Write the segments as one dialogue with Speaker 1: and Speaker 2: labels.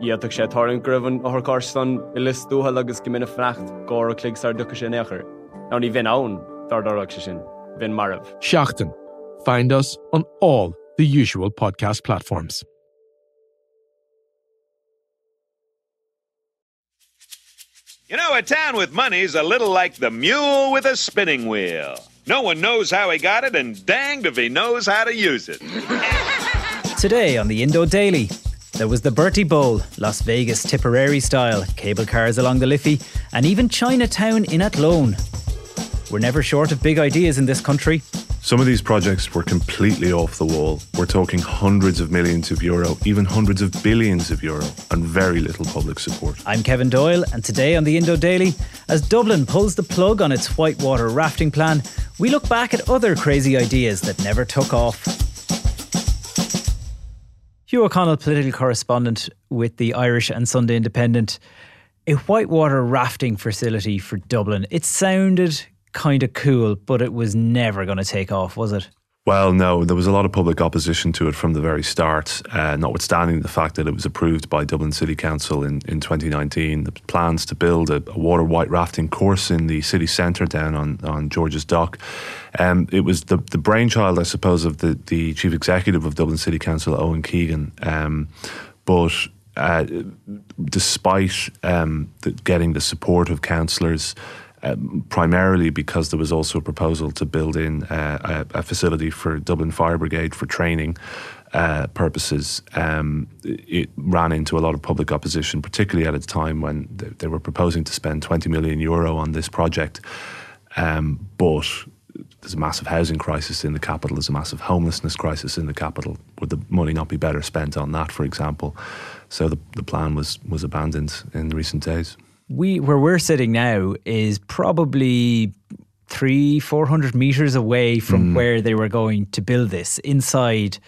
Speaker 1: Iadach sé tárin gribhann áthcástan i listúthe agus go mina frecht gá a cligsar ducha sin nechar. Ná ní bhín ann dardarach se sin, bhín marmh.
Speaker 2: Seachtain. Find us on all the usual podcast platforms.
Speaker 3: You know, a town with money's a little like the mule with a spinning wheel. No one knows how he got it, and danged if he knows how to use it.
Speaker 4: Today on the Indo Daily, there was the Bertie Bowl, Las Vegas Tipperary style, cable cars along the Liffey, and even Chinatown in Athlone. We're never short of big ideas in this country.
Speaker 5: Some of these projects were completely off the wall. We're talking hundreds of millions of euro, even hundreds of billions of euro, and very little public support.
Speaker 4: I'm Kevin Doyle, and today on the Indo Daily, as Dublin pulls the plug on its whitewater rafting plan, we look back at other crazy ideas that never took off. Hugh O'Connell, political correspondent with the Irish and Sunday Independent. A whitewater rafting facility for Dublin. It sounded kind of cool, but it was never going to take off, was it?
Speaker 5: Well, no, there was a lot of public opposition to it from the very start, uh, notwithstanding the fact that it was approved by Dublin City Council in, in 2019. The plans to build a, a water white rafting course in the city centre down on, on George's Dock. Um, it was the, the brainchild, I suppose, of the, the chief executive of Dublin City Council, Owen Keegan. Um, but uh, despite um, the, getting the support of councillors, um, primarily because there was also a proposal to build in uh, a, a, facility for Dublin Fire Brigade for training uh, purposes. Um, it ran into a lot of public opposition, particularly at a time when they, they were proposing to spend 20 million euro on this project. Um, but there's a massive housing crisis in the capital, there's a massive homelessness crisis in the capital. Would the money not be better spent on that, for example? So the, the plan was, was abandoned in recent days
Speaker 4: we where we're sitting now is probably three, four hundred meters away from mm. where they were going to build this inside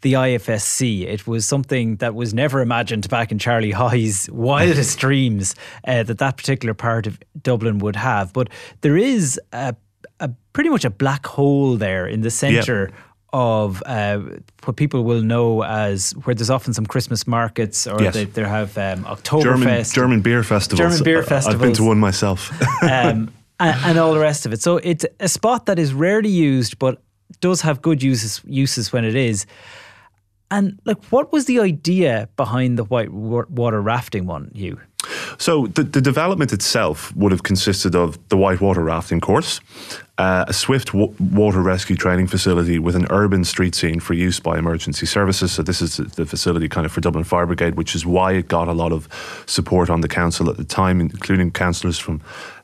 Speaker 4: the IFSC. It was something that was never imagined back in Charlie Haughey's wildest dreams uh, that that particular part of Dublin would have. But there is a, a pretty much a black hole there in the centre. Yep of uh, what people will know as where there's often some Christmas markets or yes. they, they have um, Oktoberfest.
Speaker 5: German, German beer festivals.
Speaker 4: German beer festivals.
Speaker 5: I've been to one myself.
Speaker 4: um, and, and, all the rest of it. So it's a spot that is rarely used, but does have good uses uses when it is. And like, what was the idea behind the white water rafting one, Hugh?
Speaker 5: So the, the development itself would have consisted of the whitewater rafting course, uh, a swift w- water rescue training facility with an urban street scene for use by emergency services. So this is the facility kind of for Dublin Fire Brigade, which is why it got a lot of support on the council at the time, including councillors from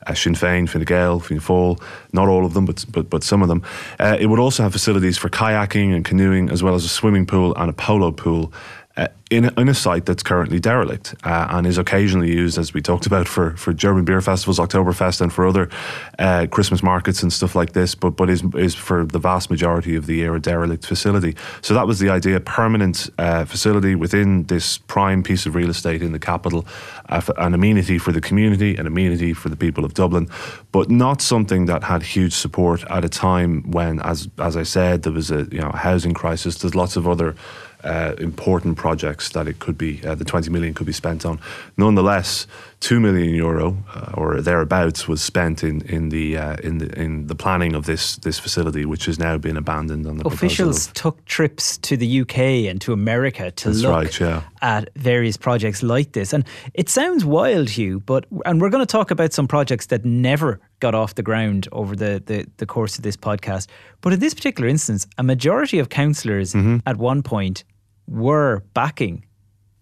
Speaker 5: uh, Sinn Féin, Fine Gael, Fianna Fáil, not all of them, but but, but some of them. Uh, it would also have facilities for kayaking and canoeing, as well as a swimming pool and a polo pool uh, in, a, in a site that's currently derelict uh, and is occasionally used, as we talked about, for, for German beer festivals, Oktoberfest, and for other uh, Christmas markets and stuff like this, but, but is, is for the vast majority of the year a derelict facility. So that was the idea permanent uh, facility within this prime piece of real estate in the capital, uh, an amenity for the community, an amenity for the people of Dublin, but not something that had huge support at a time when, as, as I said, there was a you know, housing crisis. There's lots of other uh, important projects that it could be uh, the 20 million could be spent on. Nonetheless, two million euro uh, or thereabouts was spent in in the uh, in the in the planning of this this facility, which has now been abandoned on the
Speaker 4: officials
Speaker 5: of,
Speaker 4: took trips to the UK and to America to look
Speaker 5: right, yeah.
Speaker 4: at various projects like this. And it sounds wild, Hugh, but and we're going to talk about some projects that never got off the ground over the, the, the course of this podcast. But in this particular instance, a majority of councillors
Speaker 5: Mm-hmm.
Speaker 4: at one point were backing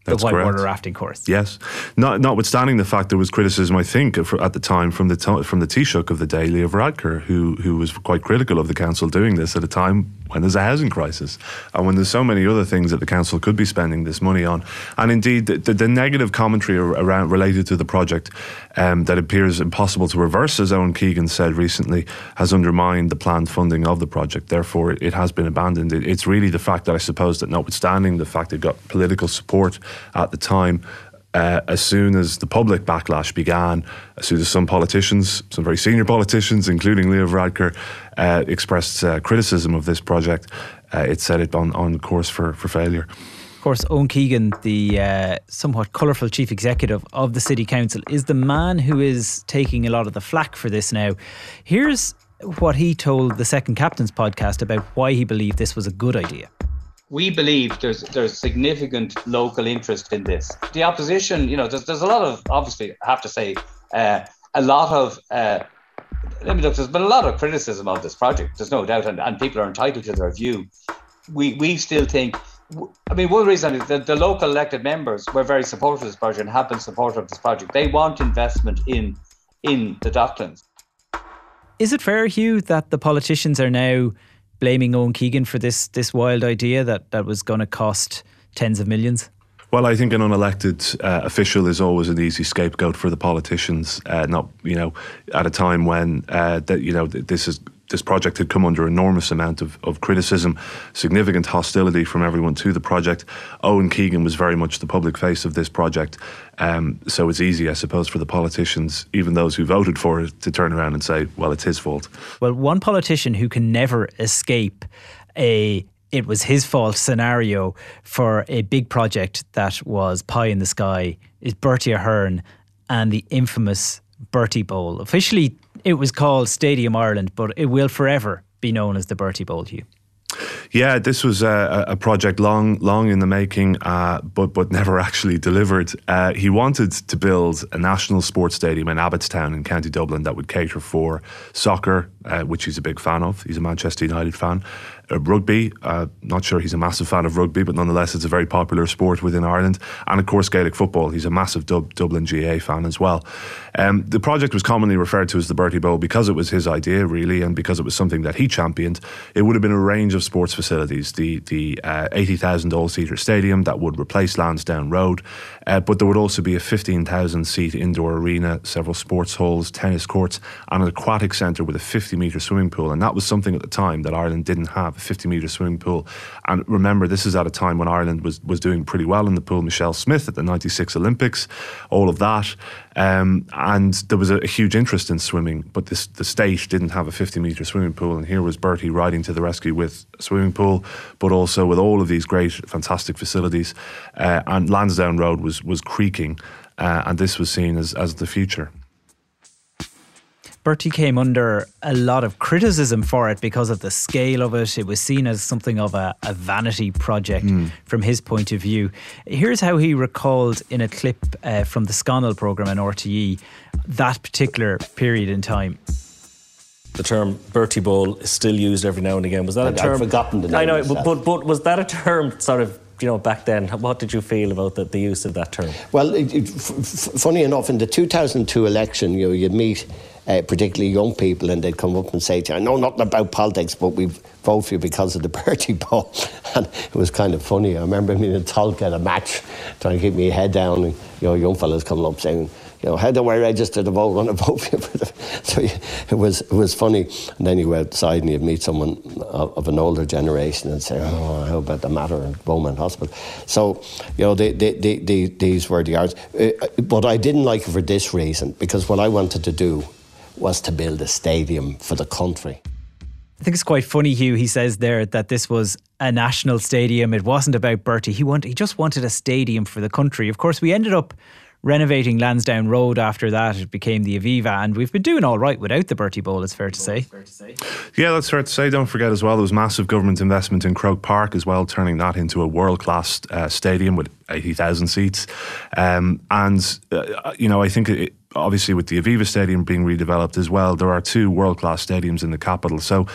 Speaker 5: That's
Speaker 4: the whitewater rafting course.
Speaker 5: Yes, not notwithstanding the fact there was criticism, I think, for- at the time from the to- from the Taoiseach of the day, Leo Varadkar, who who was quite critical of the council doing this at a time when there's a housing crisis and when there's so many other things that the council could be spending this money on. And indeed, the, the, the negative commentary around related to the project um, that appears impossible to reverse, as Owen Keegan said recently, has undermined the planned funding of the project. Therefore, it, it has been abandoned. It, it's really the fact that I suppose that notwithstanding the fact it got political support at the time, uh, as soon as the public backlash began, as soon as some politicians, some very senior politicians, including Leo Varadkar, uh, expressed uh, criticism of this project, uh, it set it on, on course for, for failure.
Speaker 4: Of course, Owen Keegan, the uh, somewhat colourful chief executive of the City Council, is the man who is taking a lot of the flack for this now. Here's what he told the Second Captains podcast about why he believed this was a good idea.
Speaker 6: We believe there's there's significant local interest in this. The opposition, you know, there's there's a lot of obviously I have to say uh, a lot of. Uh, let me look. There's been a lot of criticism of this project. There's no doubt, and, and people are entitled to their view. We we still think. I mean, one reason is that the local elected members were very supportive of this project and have been supportive of this project. They want investment in in the Docklands.
Speaker 4: Is it fair, Hugh, that the politicians are now blaming Owen Keegan for this this wild idea that, that was going to cost tens of millions?
Speaker 5: Well, I think an unelected uh, official is always an easy scapegoat for the politicians. Uh, not you know, at a time when uh, that you know th- this is this project had come under enormous amount of, of criticism, significant hostility from everyone to the project. Owen Keegan was very much the public face of this project, um, so it's easy, I suppose, for the politicians, even those who voted for it, to turn around and say, "Well, it's his fault."
Speaker 4: Well, one politician who can never escape a it was his fault scenario for a big project that was pie in the sky is Bertie Ahern and the infamous Bertie Bowl. Officially, it was called Stadium Ireland, but it will forever be known as the Bertie Bowl, Hugh.
Speaker 5: Yeah, this was a, a project long, long in the making, uh, but but never actually delivered. Uh, he wanted to build a national sports stadium in Abbottstown in County Dublin that would cater for soccer, uh, which he's a big fan of. He's a Manchester United fan. Uh, rugby, uh, not sure he's a massive fan of rugby, but nonetheless, it's a very popular sport within Ireland. And of course, Gaelic football. He's a massive Dub- Dublin GAA fan as well. Um, the project was commonly referred to as the Bertie Bowl because it was his idea, really, and because it was something that he championed. It would have been a range of sports facilities, the the uh, 80,000 all-seater stadium that would replace Lansdowne Road, uh, but there would also be a 15,000 seat indoor arena, several sports halls, tennis courts, and an aquatic centre with a 50 metre swimming pool. And that was something at the time that Ireland didn't have, a 50 metre swimming pool. And remember, this is at a time when Ireland was, was doing pretty well in the pool. Michelle Smith at the 96 Olympics, all of that. Um, and there was a, a huge interest in swimming, but this, the state didn't have a 50 metre swimming pool. And here was Bertie riding to the rescue with a swimming pool, but also with all of these great, fantastic facilities. Uh, and Lansdowne Road was, was creaking, uh, and this was seen as, as the future.
Speaker 4: Bertie came under a lot of criticism for it because of the scale of it. It was seen as something of a, a vanity project from his point of view. Here's how he recalled in a clip uh, from the Scannal programme on RTE that particular period in time.
Speaker 7: The term Bertie Bowl is still used every now and again. Was that
Speaker 8: I'd-
Speaker 7: a term?
Speaker 8: I'd forgotten the name
Speaker 7: I know, but, but but was that a term sort of you know back then? What did you feel about the, the use of that term?
Speaker 8: Well, it, it, f- f- funny enough, in the 2002 election, you know, you'd meet uh, particularly young people and they'd come up and say to you, I know nothing about politics, but we vote for you because of the Bertie Bowl. And it was kind of funny. I remember me in Tolka at a match, trying to keep my head down, and you know, young fellas coming up saying, you know, how do I register to vote? Want to vote for you? the-" So it was it was funny. And then you go outside and you'd meet someone of, of an older generation and say, oh, how about the matter in Beaumont Hospital? So, you know, they, they, they, these were the arts. Uh, but I didn't like it for this reason, because what I wanted to do was to build a stadium for the country.
Speaker 4: I think it's quite funny, Hugh. He says there that this was a national stadium. It wasn't about Bertie. He wanted, he just wanted a stadium for the country. Of course, we ended up renovating Lansdowne Road after that. It became the Aviva, and we've been doing all right without the Bertie Bowl, it's fair to say.
Speaker 5: Yeah, that's fair to say. Don't forget as well, there was massive government investment in Croke Park as well, turning that into a world class uh, stadium with 80,000 seats. Um, and, uh, you know, I think it, obviously with the Aviva Stadium being redeveloped as well, there are two world class stadiums in the capital. So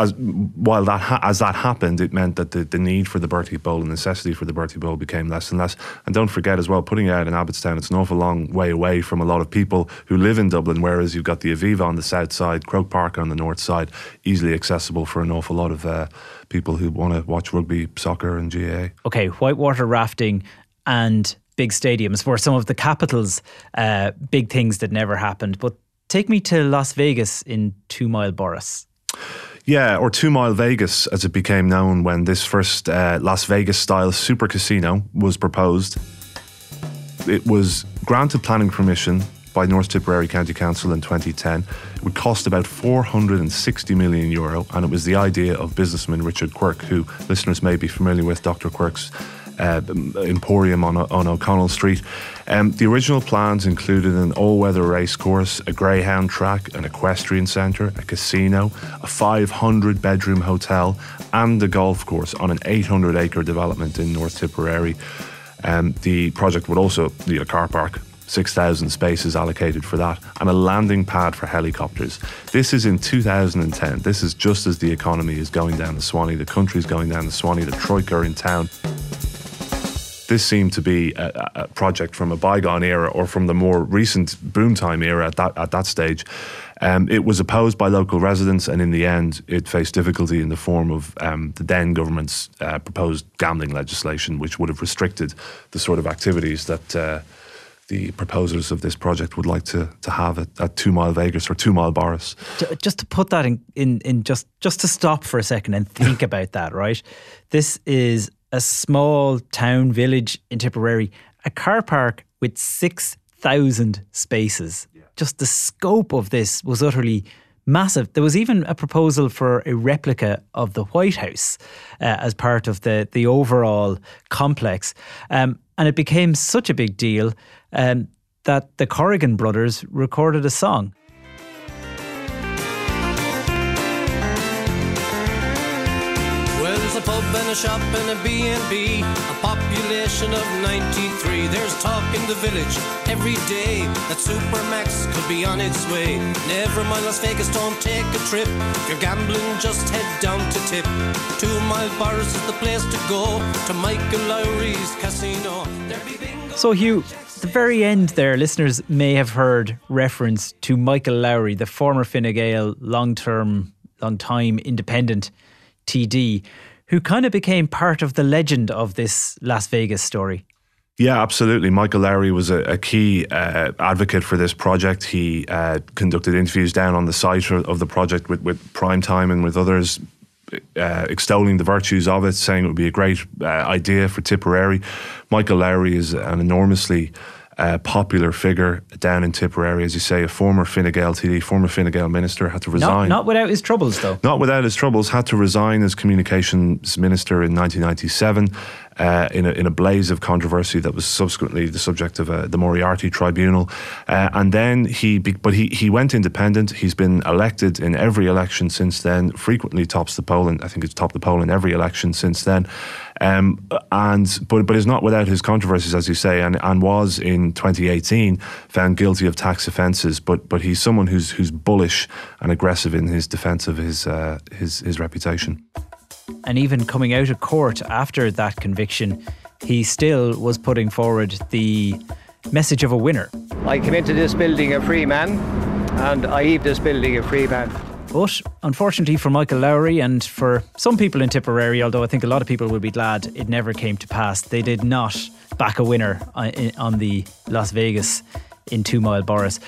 Speaker 5: as while that ha- as that happened, it meant that the, the need for the Bertie Bowl, the necessity for the Bertie Bowl, became less and less. And don't forget as well, putting it out in Abbottstown, it's an awful long way away from a lot of people who live in Dublin. Whereas you've got the Aviva on the south side, Croke Park on the north side, easily accessible for an awful lot of uh, people who want to watch rugby, soccer, and GAA.
Speaker 4: Okay, whitewater rafting and big stadiums were some of the capital's uh, big things that never happened. But take me to Las Vegas in Two Mile Borris.
Speaker 5: Yeah, or Two Mile Vegas, as it became known when this first uh, Las Vegas style super casino was proposed. It was granted planning permission by North Tipperary County Council in 2010. It would cost about 460 million euro, and it was the idea of businessman Richard Quirke, who listeners may be familiar with, Dr. Quirke's uh, Emporium on, on O'Connell Street. Um, the original plans included an all weather race course, a greyhound track, an equestrian centre, a casino, a 500 bedroom hotel, and a golf course on an 800 acre development in North Tipperary. Um, the project would also need a car park 6,000 spaces allocated for that, and a landing pad for helicopters. This is in 2010. This is just as the economy is going down the Swanee, the country's going down the Swanee, the Troika are in town this seemed to be a, a, project from a bygone era or from the more recent boom time era at that at that stage. Um, it was opposed by local residents, and in the end, it faced difficulty in the form of um, the then government's uh, proposed gambling legislation, which would have restricted the sort of activities that. Uh, the proposers of this project would like to to have at, at Two Mile Vegas or Two Mile Borris.
Speaker 4: Just to put that in, in, in just just to stop for a second and think about that, right? This is a small town village in Tipperary, a car park with 6,000 spaces. Yeah. Just the scope of this was utterly massive. There was even a proposal for a replica of the White House uh, as part of the, the overall complex. Um, and it became such a big deal um, that the Corrigan brothers recorded a song.
Speaker 9: Pub and a shop and a B&B A population of 93 There's talk in the village every day That Supermax could be on its way. Never mind Las Vegas, don't take a trip. If you're gambling, just head down to Tip. Two Mile Borris is the place to go To Michael Lowry's casino.
Speaker 4: So Hugh, the very end there, listeners may have heard reference to Michael Lowry, the former Fine Gael long-term, long-time independent TD, who kind of became part of the legend of this Las Vegas story.
Speaker 5: Yeah, absolutely. Michael Lowry was a, a key uh, advocate for this project. He uh, conducted interviews down on the site of the project with, with Prime Time and with others, uh, extolling the virtues of it, saying it would be a great uh, idea for Tipperary. Michael Lowry is an enormously uh, popular figure down in Tipperary, as you say, a former Fine Gael TD, former Fine Gael minister, had to resign.
Speaker 4: Not, not, without his troubles, though.
Speaker 5: Not without his troubles, had to resign as communications minister in 1997 uh, in, a, in a blaze of controversy that was subsequently the subject of uh, the Moriarty Tribunal. Uh, and then he, but he, he went independent. He's been elected in every election since then, frequently tops the poll, and I think it's topped the poll in every election since then. Um, and but but is not without his controversies, as you say, and, and was in 2018 found guilty of tax offences. But but he's someone who's who's bullish and aggressive in his defence of his uh, his his reputation
Speaker 4: and even coming out of court after that conviction, he still was putting forward the message of a winner.
Speaker 10: I came into this building a free man, and I leave this building a free man.
Speaker 4: But unfortunately for Michael Lowry and for some people in Tipperary, although I think a lot of people will be glad it never came to pass, they did not back a winner on the Las Vegas in Two Mile Borris.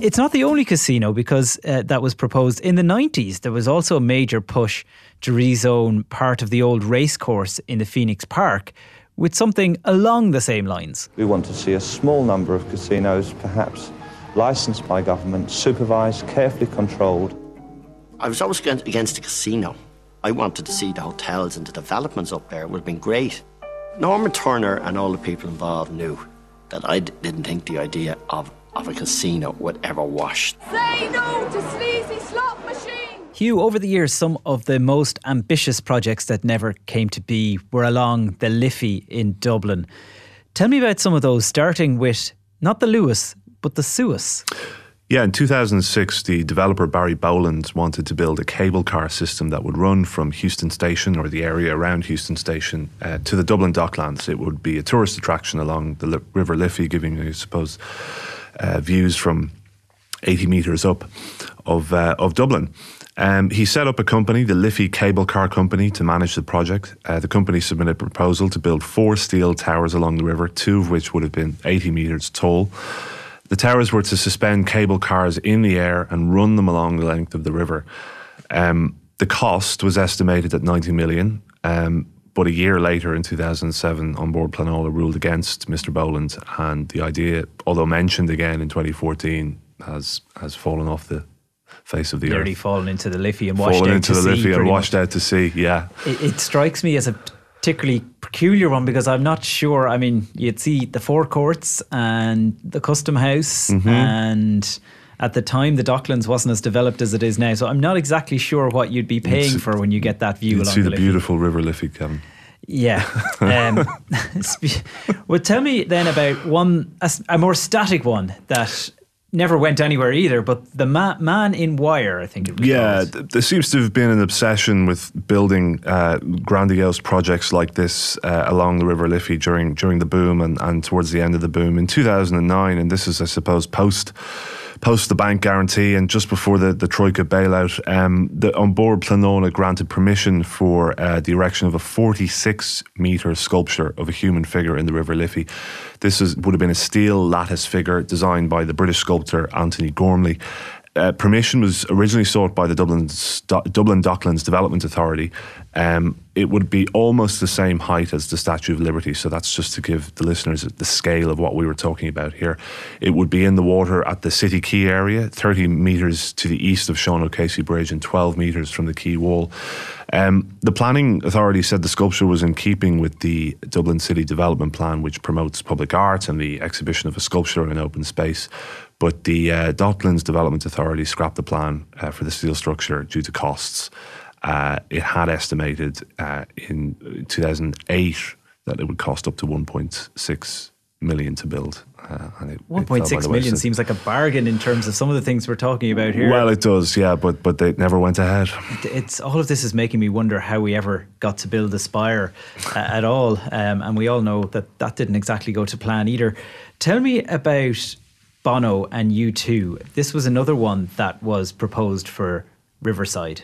Speaker 4: It's not the only casino because uh, that was proposed in the 90s. There was also a major push to rezone part of the old racecourse in the Phoenix Park with something along the same lines.
Speaker 11: We want to see a small number of casinos, perhaps licensed by government, supervised, carefully controlled.
Speaker 8: I was always against a casino. I wanted to see the hotels and the developments up there. It would have been great. Norman Turner and all the people involved knew that I d- didn't think the idea of, of a casino would ever wash.
Speaker 12: Say no to sleazy slot machine!
Speaker 4: Hugh, over the years, some of the most ambitious projects that never came to be were along the Liffey in Dublin. Tell me about some of those, starting with not the Luas, but the Suas.
Speaker 5: Yeah, in 2006, the developer Barry Boland wanted to build a cable car system that would run from Heuston Station or the area around Heuston Station uh, to the Dublin Docklands. It would be a tourist attraction along the Li- River Liffey, giving, I suppose, uh, views from 80 metres up of, uh, of Dublin. Um, he set up a company, the Liffey Cable Car Company, to manage the project. Uh, the company submitted a proposal to build four steel towers along the river, two of which would have been 80 metres tall. The towers were to suspend cable cars in the air and run them along the length of the river. Um, the cost was estimated at 90 million. Um, but a year later, in 2007, An Bord Pleanála ruled against Mr. Boland, and the idea, although mentioned again in 2014, has has fallen off the face of the
Speaker 4: Nearly
Speaker 5: earth.
Speaker 4: fallen into the Liffey and washed
Speaker 5: Fallen
Speaker 4: out
Speaker 5: into
Speaker 4: to
Speaker 5: the
Speaker 4: sea.
Speaker 5: Liffey and washed
Speaker 4: much.
Speaker 5: out to sea. Yeah,
Speaker 4: It, it strikes me as a particularly peculiar one because I'm not sure. I mean, you'd see the four courts and the custom house,
Speaker 5: Mhm.
Speaker 4: and at the time the Docklands wasn't as developed as it is now. So I'm not exactly sure what you'd be paying
Speaker 5: see-
Speaker 4: for when you get that view
Speaker 5: you
Speaker 4: along
Speaker 5: see the,
Speaker 4: Liffey.
Speaker 5: beautiful River Liffey, Kevin.
Speaker 4: Yeah. Um, well, tell me then about one, a more static one that never went anywhere either, but the ma- Man in Wire, I think it was.
Speaker 5: Yeah, th- there seems to have been an obsession with building uh, grandiose projects like this uh, along the River Liffey during during the boom and, and towards the end of the boom in 2009. And this is, I suppose, post post the bank guarantee and just before the, the Troika bailout. Um, the An Bord Pleanála granted permission for uh, the erection of a 46 metre sculpture of a human figure in the River Liffey. This is, would have been a steel lattice figure designed by the British sculptor Antony Gormley. Uh, permission was originally sought by the Dublin's, Do- Dublin Docklands Development Authority. Um, it would be almost the same height as the Statue of Liberty, so that's just to give the listeners the scale of what we were talking about here. It would be in the water at the City Quay area, 30 metres to the east of Sean O'Casey Bridge and 12 metres from the quay wall. Um, the planning authority said the sculpture was in keeping with the Dublin City Development Plan, which promotes public art and the exhibition of a sculpture in an open space. But the uh, Docklands Development Authority scrapped the plan uh, for the steel structure due to costs. Uh, it had estimated uh, in 2008 that it would cost up to 1.6 million to build. Uh, and it, it fell by
Speaker 4: 1.6
Speaker 5: the
Speaker 4: million seems like a bargain in terms of some of the things we're talking about here.
Speaker 5: Well, it does, yeah, but but they never went ahead.
Speaker 4: it's all of this is making me wonder how we ever got to build Aspire uh, at all, um, and we all know that that didn't exactly go to plan either. Tell me about Bono and U2. This was another one that was proposed for Riverside.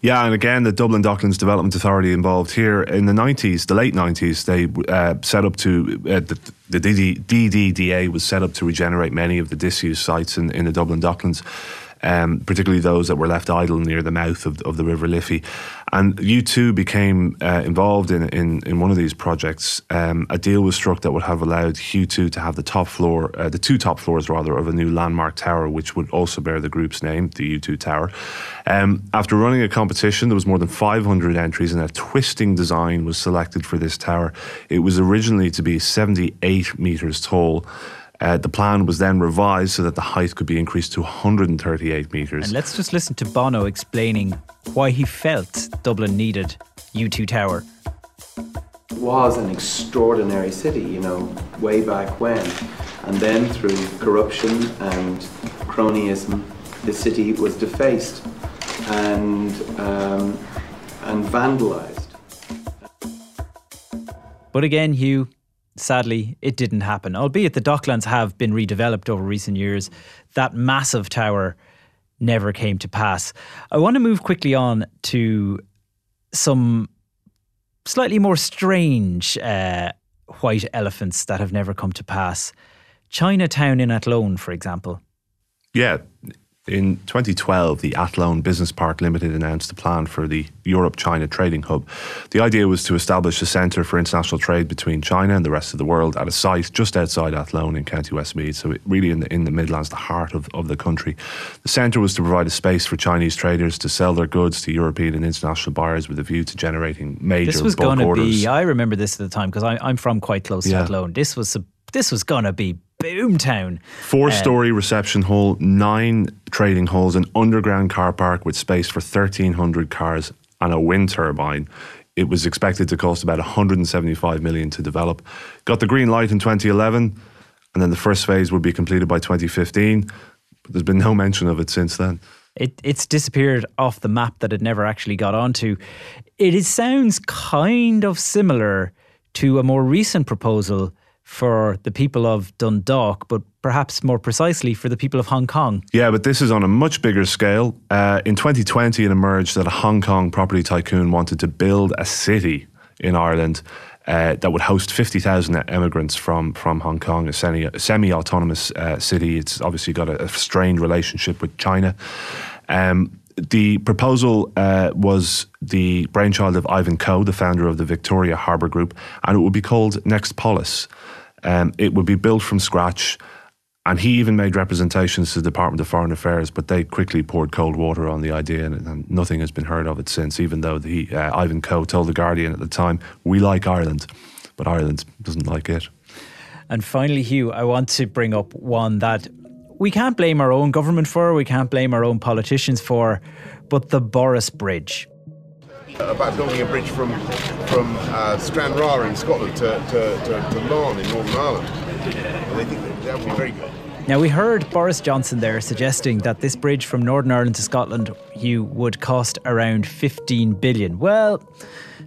Speaker 5: Yeah, and again, the Dublin Docklands Development Authority involved here in the 90s, the late 90s, they uh, set up to, uh, the, the DD, DDDA was set up to regenerate many of the disused sites in, in the Dublin Docklands. Um, particularly those that were left idle near the mouth of, of the River Liffey. And U2 became uh, involved in, in, in one of these projects. Um, a deal was struck that would have allowed U2 to have the top floor, uh, the two top floors rather, of a new landmark tower, which would also bear the group's name, the U2 Tower. Um, after running a competition, there was more than 500 entries, and a twisting design was selected for this tower. It was originally to be 78 metres tall. Uh, the plan was then revised so that the height could be increased to 138 metres.
Speaker 4: And let's just listen to Bono explaining why he felt Dublin needed U2 Tower.
Speaker 13: It was an extraordinary city, you know, way back when. And then through corruption and cronyism, the city was defaced and, um, and vandalized.
Speaker 4: But again, Hugh, sadly, it didn't happen. Albeit the Docklands have been redeveloped over recent years, that massive tower never came to pass. I want to move quickly on to some slightly more strange uh, white elephants that have never come to pass. Chinatown in Athlone, for example.
Speaker 5: Yeah. In 2012, the Athlone Business Park Limited announced a plan for the Europe China Trading Hub. The idea was to establish a centre for international trade between China and the rest of the world at a site just outside Athlone in County Westmeath, so really in the, in the Midlands, the heart of, of the country. The centre was to provide a space for Chinese traders to sell their goods to European and international buyers with a view to generating major
Speaker 4: This was going to be, I remember this at the time because I'm from quite close
Speaker 5: Yeah.
Speaker 4: to Athlone. This was this was going to be boomtown.
Speaker 5: Four story um, reception hall, nine trading halls, an underground car park with space for 1,300 cars and a wind turbine. It was expected to cost about 175 million to develop. Got the green light in 2011, and then the first phase would be completed by 2015. But there's been no mention of it since then.
Speaker 4: It, it's disappeared off the map that it never actually got onto. It is, sounds kind of similar to a more recent proposal for the people of Dundalk, but perhaps more precisely for the people of Hong Kong.
Speaker 5: Yeah, but this is on a much bigger scale. Uh, in 2020, it emerged that a Hong Kong property tycoon wanted to build a city in Ireland uh, that would host 50,000 immigrants from, from Hong Kong, a semi, autonomous uh, city. It's obviously got a, a strained relationship with China. Um, the proposal uh, was the brainchild of Ivan Coe, the founder of the Victoria Harbour Group, and it would be called Next Polis. Um, it would be built from scratch. And he even made representations to the Department of Foreign Affairs, but they quickly poured cold water on the idea, and, and nothing has been heard of it since. Even though the uh, Ivan Coe told the Guardian at the time, "We like Ireland, but Ireland doesn't like it."
Speaker 4: And finally, Hugh, I want to bring up one that we can't blame our own government for, we can't blame our own politicians for, but the Boris Bridge.
Speaker 14: about building a bridge from from uh, Stranraer in Scotland to, to, to, to Larne in Northern Ireland. And they think that, that would be very good.
Speaker 4: Now, we heard Boris Johnson there suggesting that this bridge from Northern Ireland to Scotland, Hugh, would cost around 15 billion. Well,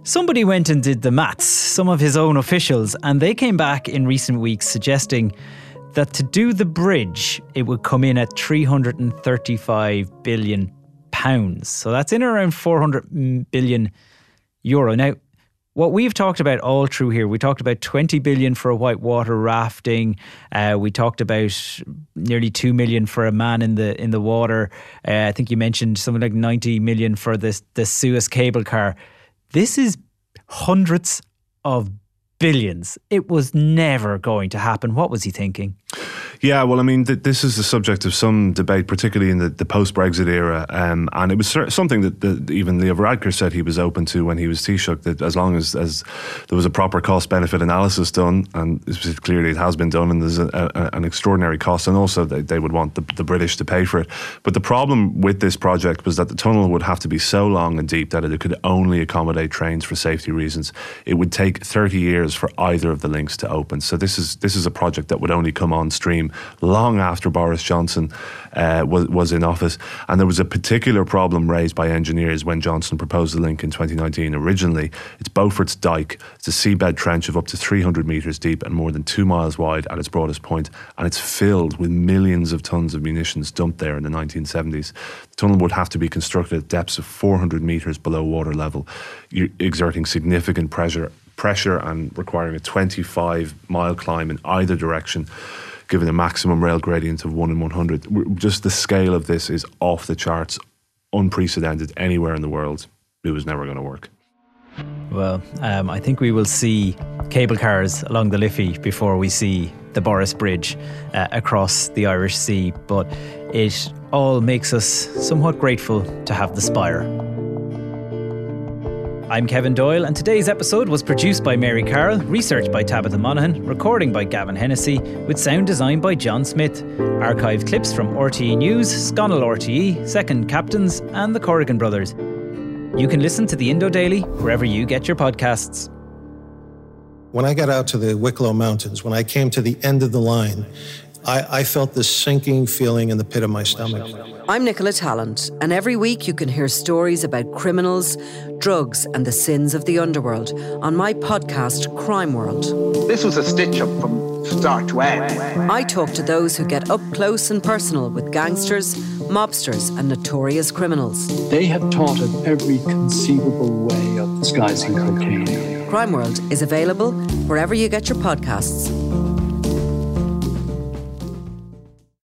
Speaker 4: somebody went and did the maths, some of his own officials, and they came back in recent weeks suggesting that to do the bridge, it would come in at 335 billion pounds. So that's in around 400 billion euro. Now, what we've talked about all through here, we talked about 20 billion for a whitewater rafting. Uh, we talked about nearly 2 million for a man in the in the water. Uh, I think you mentioned something like 90 million for this the Suas cable car. This is hundreds of billions. It was never going to happen. What was he thinking?
Speaker 5: Yeah, well, I mean, th- this is the subject of some debate, particularly in the, the post Brexit era. Um, and it was cer- something that, that even Leo Varadkar said he was open to when he was Taoiseach, that as long as, as there was a proper cost benefit analysis done, and clearly it has been done, and there's a, a, an extraordinary cost, and also they, they would want the, the British to pay for it. But the problem with this project was that the tunnel would have to be so long and deep that it could only accommodate trains for safety reasons. It would take 30 years for either of the links to open. So this is this is a project that would only come on stream long after Boris Johnson uh, was was in office. And there was a particular problem raised by engineers when Johnson proposed the link in 2019. Originally, it's Beaufort's Dyke. It's a seabed trench of up to 300 metres deep and more than two miles wide at its broadest point, and it's filled with millions of tons of munitions dumped there in the 1970s. The tunnel would have to be constructed at depths of 400 metres below water level, exerting significant pressure pressure and requiring a 25 mile climb in either direction, given a maximum rail gradient of 1 in 100. Just the scale of this is off the charts, unprecedented anywhere in the world. It was never going to work.
Speaker 4: Well, um, I think we will see cable cars along the Liffey before we see the Boris Bridge uh, across the Irish Sea, but it all makes us somewhat grateful to have the Spire. I'm Kevin Doyle, and today's episode was produced by Mary Carroll, researched by Tabitha Monaghan, recording by Gavin Hennessy, with sound design by John Smith. Archived clips from RTE News, Scannal RTE, Second Captains, and the Corrigan Brothers. You can listen to the Indo Daily wherever you get your podcasts.
Speaker 15: When I got out to the Wicklow Mountains, when I came to the end of the line, I, I felt this sinking feeling in the pit of my stomach.
Speaker 16: I'm Nicola Tallant, and every week you can hear stories about criminals, drugs, and the sins of the underworld on my podcast, Crime World.
Speaker 17: This was a stitch up from start to end.
Speaker 16: I talk to those who get up close and personal with gangsters, mobsters, and notorious criminals.
Speaker 18: They have taught of every conceivable way of disguising cocaine.
Speaker 16: Crime World is available wherever you get your podcasts.